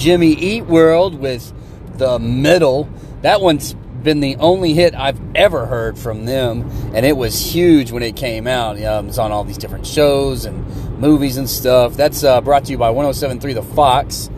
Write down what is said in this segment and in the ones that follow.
Jimmy Eat World with the middle. That one's been the only hit I've ever heard from them, and it was huge when it came out. Um, it's on all these different shows and movies and stuff. That's uh, brought to you by 1073 The Fox.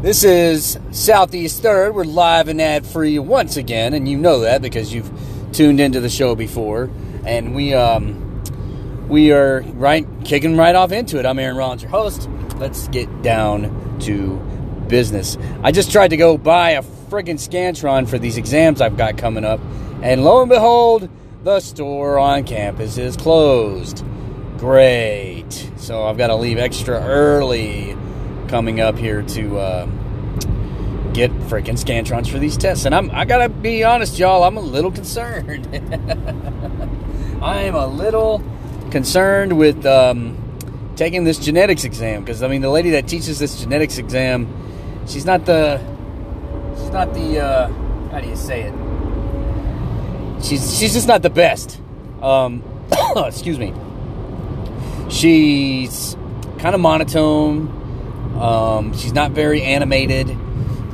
This is Southeast Third. We're live and ad free once again, and you know that because you've tuned into the show before. And we um, we are right kicking right off into it. I'm Aaron Rollins, your host. Let's get down to business. I just tried to go buy a friggin' Scantron for these exams I've got coming up, and lo and behold, the store on campus is closed. Great. So I've got to leave extra early coming up here to uh, get freaking Scantrons for these tests. And I'm, I gotta be honest, y'all, I'm a little concerned. I am a little concerned with um, taking this genetics exam because I mean the lady that teaches this genetics exam, she's not the, she's not the, uh, how do you say it? She's she's just not the best. Um, excuse me. She's kind of monotone. Um, she's not very animated.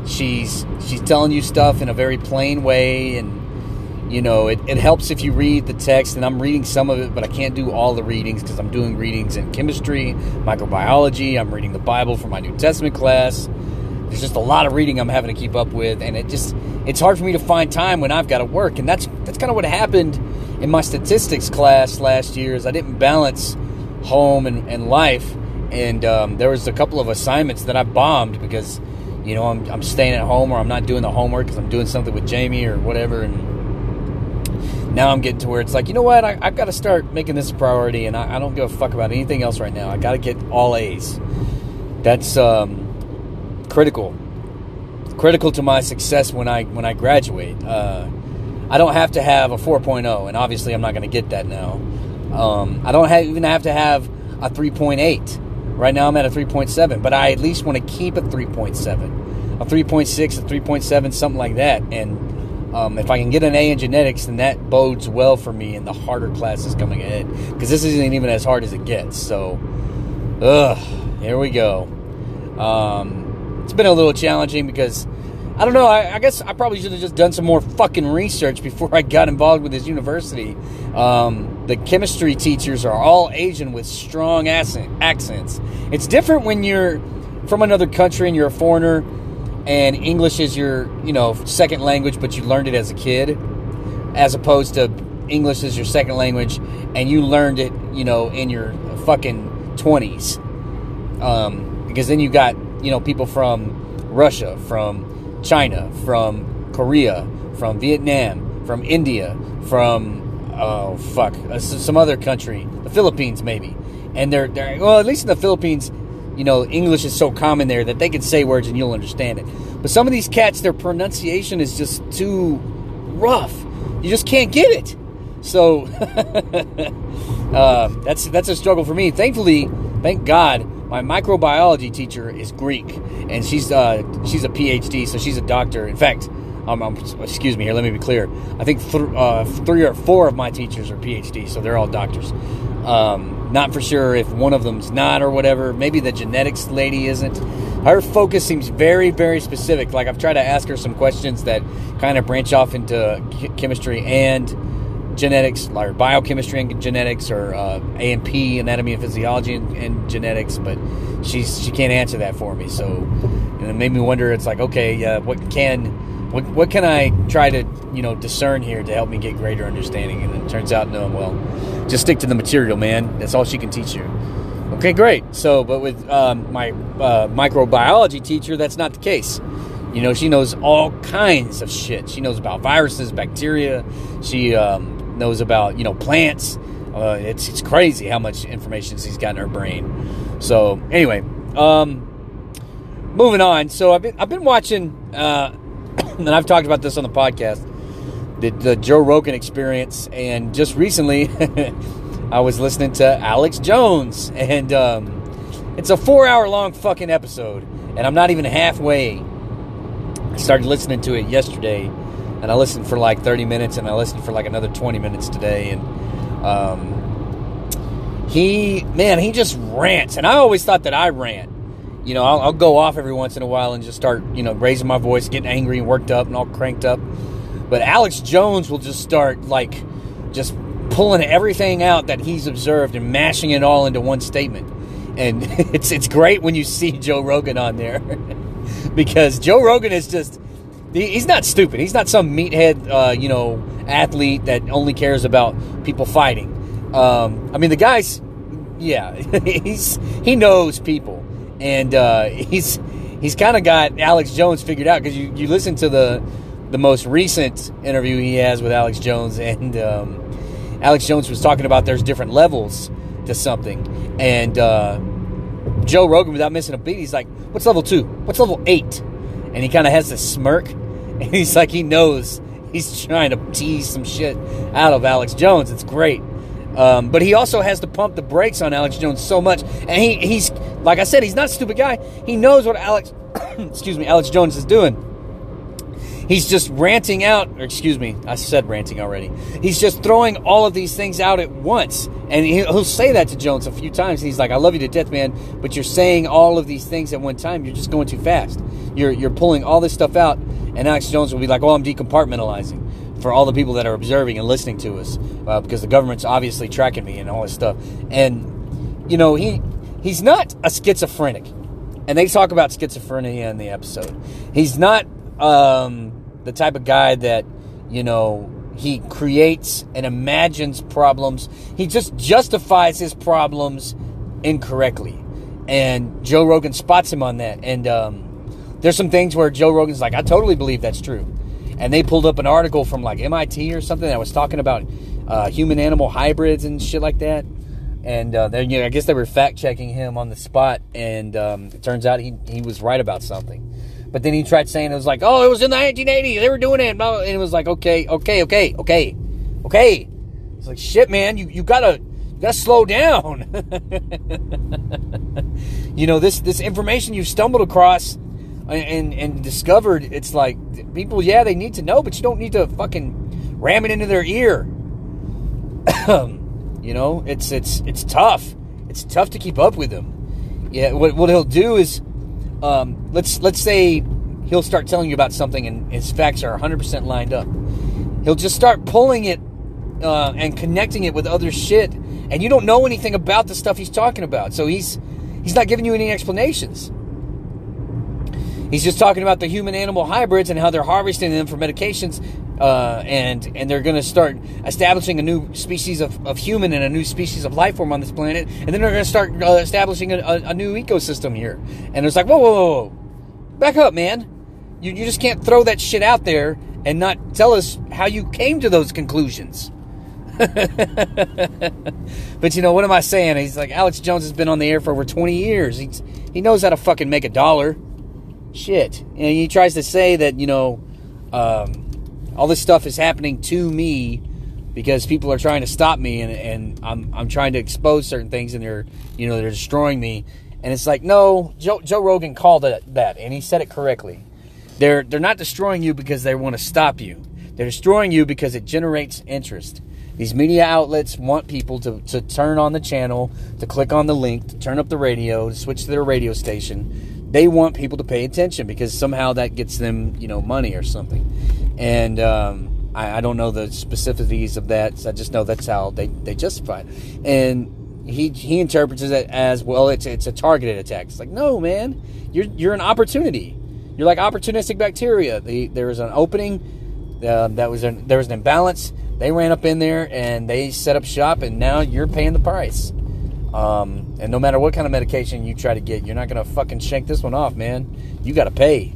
She's she's telling you stuff in a very plain way, and you know it, it helps if you read the text. And I'm reading some of it, but I can't do all the readings because I'm doing readings in chemistry, microbiology. I'm reading the Bible for my New Testament class. There's just a lot of reading I'm having to keep up with, and it just it's hard for me to find time when I've got to work. And that's that's kind of what happened in my statistics class last year. Is I didn't balance home and, and life and um, there was a couple of assignments that I bombed because you know I'm, I'm staying at home or I'm not doing the homework because I'm doing something with Jamie or whatever and now I'm getting to where it's like you know what I, have got to start making this a priority and I, I, don't give a fuck about anything else right now I got to get all A's that's um, critical critical to my success when I when I graduate uh, I don't have to have a 4.0 and obviously I'm not going to get that now um, I don't have, even have to have a 3.8 Right now I'm at a 3.7, but I at least want to keep a 3.7, a 3.6, a 3.7, something like that. And um, if I can get an A in genetics, then that bodes well for me in the harder classes coming ahead. Because this isn't even as hard as it gets. So, ugh, here we go. Um, it's been a little challenging because I don't know. I, I, guess I probably should have just done some more fucking research before I got involved with this university. Um, the chemistry teachers are all Asian with strong accent, accents. It's different when you're from another country and you're a foreigner and English is your, you know, second language, but you learned it as a kid, as opposed to English is your second language and you learned it, you know, in your fucking 20s. Um, because then you got, you know, people from Russia, from China, from Korea, from Vietnam, from India, from oh fuck, uh, some other country, the Philippines maybe, and they're they're well at least in the Philippines, you know, English is so common there that they can say words and you'll understand it. But some of these cats, their pronunciation is just too rough. You just can't get it. So uh, that's that's a struggle for me. Thankfully, thank God, my microbiology teacher is Greek, and she's uh, she's a PhD, so she's a doctor. In fact, um, excuse me here, let me be clear. I think th- uh, three or four of my teachers are PhD, so they're all doctors. Um, not for sure if one of them's not or whatever. Maybe the genetics lady isn't. Her focus seems very, very specific. Like I've tried to ask her some questions that kind of branch off into chemistry and genetics, like biochemistry and genetics, or uh, A and P, anatomy and physiology and, and, genetics. But she's she can't answer that for me. So and it made me wonder. It's like, okay, uh, what can what, what can I try to you know discern here to help me get greater understanding? And it turns out, no, well, just stick to the material, man. That's all she can teach you. Okay, great. So, but with um, my uh, microbiology teacher, that's not the case. You know, she knows all kinds of shit. She knows about viruses, bacteria. She um, knows about you know plants. Uh, it's it's crazy how much information she's got in her brain. So anyway, um, moving on. So I've been I've been watching. Uh, and I've talked about this on the podcast, the, the Joe Rogan experience, and just recently, I was listening to Alex Jones, and um, it's a four-hour-long fucking episode, and I'm not even halfway. I started listening to it yesterday, and I listened for like 30 minutes, and I listened for like another 20 minutes today, and um, he, man, he just rants, and I always thought that I rant you know, I'll, I'll, go off every once in a while and just start, you know, raising my voice, getting angry and worked up and all cranked up. But Alex Jones will just start like just pulling everything out that he's observed and mashing it all into one statement. And it's it's great when you see Joe Rogan on there because Joe Rogan is just he's not stupid. He's not some meathead, uh, you know, athlete that only cares about people fighting. Um, I mean, the guy's yeah, he's he knows people, and uh, he's he's kind of got Alex Jones figured out because you you listen to the the most recent interview he has with Alex Jones, and um, Alex Jones was talking about there's different levels to something, and uh, Joe Rogan, without missing a beat, he's like, "What's level two? What's level eight? And he kind of has this smirk, he's like, he knows he's trying to tease some shit out of Alex Jones. It's great. Um, but he also has to pump the brakes on Alex Jones so much, and he, he's like I said, he's not a stupid guy. He knows what Alex, excuse me, Alex Jones is doing He's just ranting out, excuse me, I said ranting already. He's just throwing all of these things out at once. And he'll say that to Jones a few times. He's like, I love you to death, man, but you're saying all of these things at one time. You're just going too fast. You're, you're pulling all this stuff out. And Alex Jones will be like, oh, I'm decompartmentalizing for all the people that are observing and listening to us uh, because the government's obviously tracking me and all this stuff. And, you know, he he's not a schizophrenic. And they talk about schizophrenia in the episode. He's not um, the type of guy that, you know, he creates and imagines problems. He just justifies his problems incorrectly. And Joe Rogan spots him on that. And um, there's some things where Joe Rogan's like, I totally believe that's true. And they pulled up an article from like MIT or something that was talking about uh, human animal hybrids and shit like that. And uh, you know, I guess they were fact checking him on the spot. And um, it turns out he, he was right about something. But then he tried saying it was like, oh, it was in the 1980s. They were doing it. And it was like, okay, okay, okay, okay, okay. It's like, shit, man, you, you gotta, gotta slow down. you know, this, this information you've stumbled across and, and, discovered, it's like, people, yeah, they need to know, but you don't need to fucking ram it into their ear. you know, it's, it's, it's tough. It's tough to keep up with them. Yeah, what, what he'll do is, um, let's let's say he'll start telling you about something and his facts are 100% lined up. He'll just start pulling it uh, and connecting it with other shit, and you don't know anything about the stuff he's talking about. So he's he's not giving you any explanations. He's just talking about the human animal hybrids and how they're harvesting them for medications uh, and and they're going to start establishing a new species of, of human and a new species of life form on this planet, and then they're going to start uh, establishing a, a, a, new ecosystem here. And it's like, whoa, whoa, whoa, back up, man! You you just can't throw that shit out there and not tell us how you came to those conclusions. but you know what am I saying? He's like Alex Jones has been on the air for over twenty years. He's he knows how to fucking make a dollar. Shit, and he tries to say that you know. Um, all this stuff is happening to me because people are trying to stop me and, and I'm, I'm trying to expose certain things and they're you know they're destroying me. And it's like no Joe, Joe Rogan called it that and he said it correctly. They're they're not destroying you because they want to stop you. They're destroying you because it generates interest. These media outlets want people to, to turn on the channel to click on the link to turn up the radio to switch to their radio station they want people to pay attention because somehow that gets them, you know, money or something. And um, I, I, don't know the specificities of that. So I just know that's how they, they justify it. And he he interprets it as well. It's it's a targeted attack. It's like no, man, you're you're an opportunity. You're like opportunistic bacteria. The, there was an opening. Uh, that was an, there was an imbalance. They ran up in there and they set up shop, and now you're paying the price. Um, and no matter what kind of medication you try to get, you're not gonna fucking shank this one off, man. You gotta pay.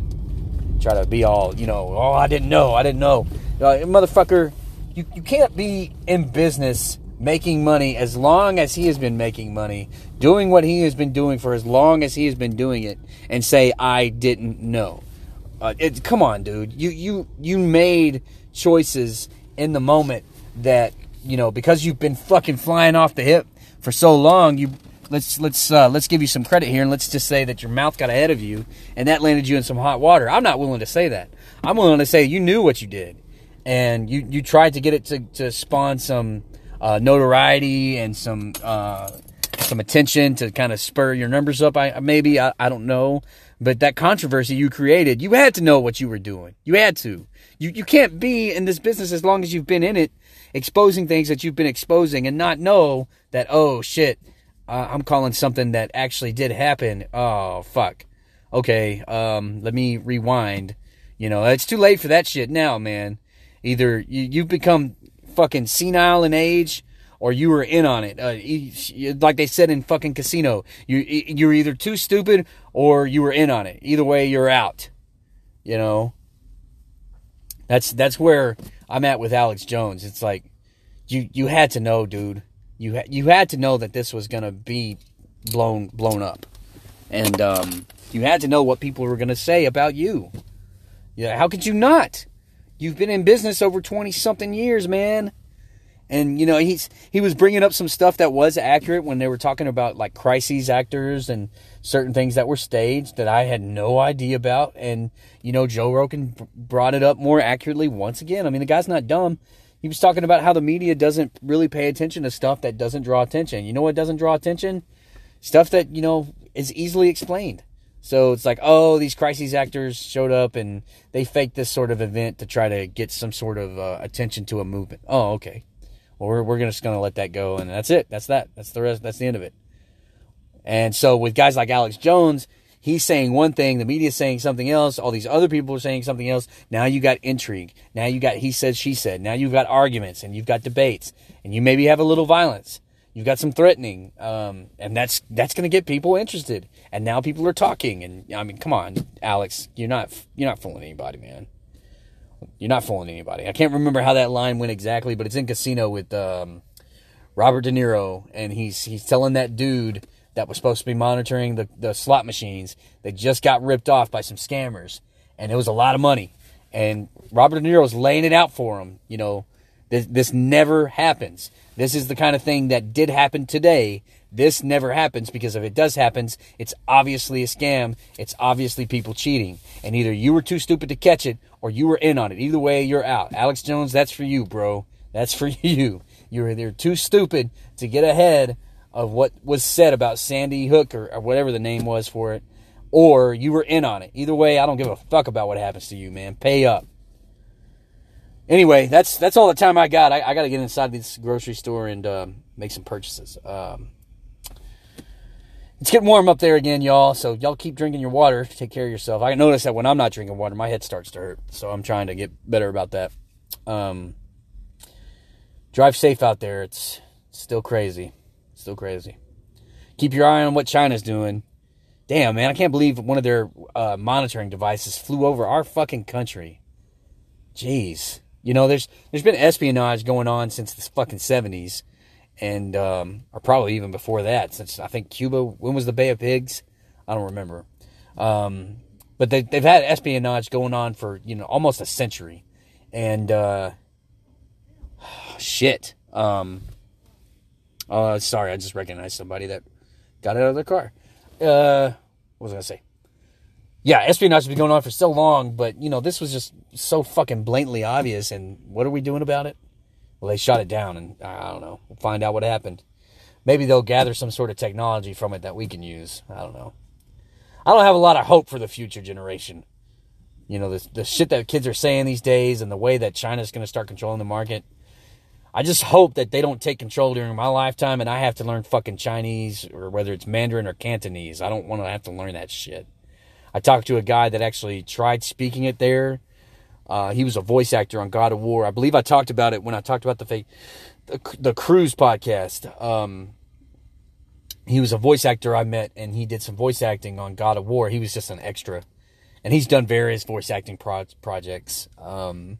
Try to be all, you know, oh, I didn't know, I didn't know. Uh, motherfucker, you, you can't be in business making money as long as he has been making money, doing what he has been doing for as long as he has been doing it, and say, I didn't know. Uh, it, come on, dude. You, you, you made choices in the moment that, you know, because you've been fucking flying off the hip for so long, you let's let's uh, let's give you some credit here, and let's just say that your mouth got ahead of you, and that landed you in some hot water. I'm not willing to say that. I'm willing to say you knew what you did, and you you tried to get it to to spawn some uh, notoriety and some uh, some attention to kind of spur your numbers up. I maybe I, I don't know, but that controversy you created, you had to know what you were doing. You had to. You you can't be in this business as long as you've been in it, exposing things that you've been exposing and not know that oh shit, uh, I'm calling something that actually did happen. Oh fuck. Okay, um, let me rewind. You know, it's too late for that shit now, man. Either you, you've become fucking senile in age or you were in on it. Uh, like they said in fucking casino, you you're either too stupid or you were in on it. Either way, you're out. You know. That's that's where I'm at with Alex Jones. It's like you you had to know, dude. You ha- you had to know that this was gonna be blown blown up, and um, you had to know what people were gonna say about you. Yeah, how could you not? You've been in business over twenty something years, man. And you know he's he was bringing up some stuff that was accurate when they were talking about like crises actors and certain things that were staged that I had no idea about. And you know Joe Rogan brought it up more accurately once again. I mean the guy's not dumb. He was talking about how the media doesn't really pay attention to stuff that doesn't draw attention. You know what doesn't draw attention? Stuff that you know is easily explained. So it's like, oh, these crises actors showed up and they faked this sort of event to try to get some sort of uh, attention to a movement. Oh, okay we're, we're just going to let that go. And that's it. That's that. That's the rest. That's the end of it. And so with guys like Alex Jones, he's saying one thing, the media's saying something else, all these other people are saying something else. Now you got intrigue. Now you got he said, she said. Now you've got arguments and you've got debates and you maybe have a little violence. You've got some threatening, um, and that's that's going to get people interested. And now people are talking. And I mean, come on, Alex, you're not you're not fooling anybody, man. You're not fooling anybody. I can't remember how that line went exactly, but it's in Casino with um, Robert De Niro, and he's he's telling that dude that was supposed to be monitoring the, the slot machines that just got ripped off by some scammers, and it was a lot of money. And Robert De Niro was laying it out for him. You know, this this never happens. This is the kind of thing that did happen today. This never happens because if it does happen, it's obviously a scam. It's obviously people cheating. And either you were too stupid to catch it or you were in on it. Either way, you're out. Alex Jones, that's for you, bro. That's for you. You're either too stupid to get ahead of what was said about Sandy Hook or, or whatever the name was for it, or you were in on it. Either way, I don't give a fuck about what happens to you, man. Pay up. Anyway, that's that's all the time I got. I, I got to get inside this grocery store and um, make some purchases. Um, it's getting warm up there again, y'all. So y'all keep drinking your water. Take care of yourself. I notice that when I'm not drinking water, my head starts to hurt. So I'm trying to get better about that. Um, drive safe out there. It's still crazy. Still crazy. Keep your eye on what China's doing. Damn, man, I can't believe one of their uh, monitoring devices flew over our fucking country. Jeez. You know, there's there's been espionage going on since the fucking 70s and um, or probably even before that, since I think Cuba. When was the Bay of Pigs? I don't remember. Um, but they, they've had espionage going on for you know almost a century, and uh, shit. Um, uh, sorry, I just recognized somebody that got out of their car. Uh, what was I gonna say? Yeah, espionage has been going on for so long, but you know this was just so fucking blatantly obvious. And what are we doing about it? Well, they shot it down, and I don't know. We'll find out what happened. Maybe they'll gather some sort of technology from it that we can use. I don't know. I don't have a lot of hope for the future generation. You know, the, the shit that kids are saying these days and the way that China's going to start controlling the market. I just hope that they don't take control during my lifetime and I have to learn fucking Chinese or whether it's Mandarin or Cantonese. I don't want to have to learn that shit. I talked to a guy that actually tried speaking it there uh, he was a voice actor on God of War. I believe I talked about it when I talked about the fake, the, the Cruise podcast. Um, he was a voice actor I met, and he did some voice acting on God of War. He was just an extra, and he's done various voice acting pro- projects. Um,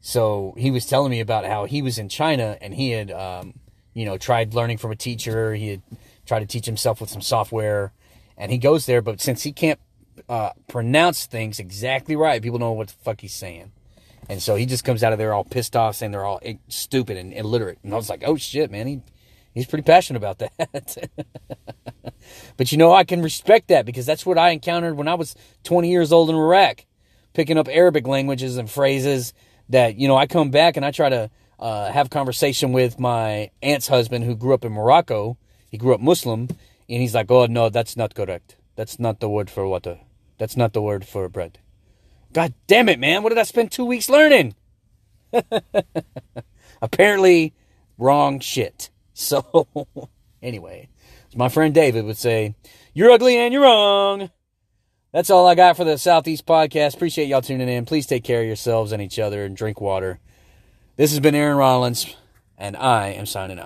so he was telling me about how he was in China and he had, um, you know, tried learning from a teacher. He had tried to teach himself with some software, and he goes there. But since he can't uh, pronounce things exactly right, people know what the fuck he's saying. And so he just comes out of there all pissed off, saying they're all stupid and illiterate. And I was like, oh shit, man, he he's pretty passionate about that. but you know, I can respect that because that's what I encountered when I was 20 years old in Iraq, picking up Arabic languages and phrases that you know I come back and I try to uh, have conversation with my aunt's husband who grew up in Morocco he grew up Muslim, and he's like, oh no, that's not correct. That's not the word for water. That's not the word for bread. God damn it, man! What did I spend two weeks learning? Apparently, wrong shit. So, anyway, as my friend David would say, "You're ugly and you're wrong." That's all I got for the Southeast podcast. Appreciate y'all tuning in. Please take care of yourselves and each other and drink water. This has been Aaron Rollins, and I am signing out.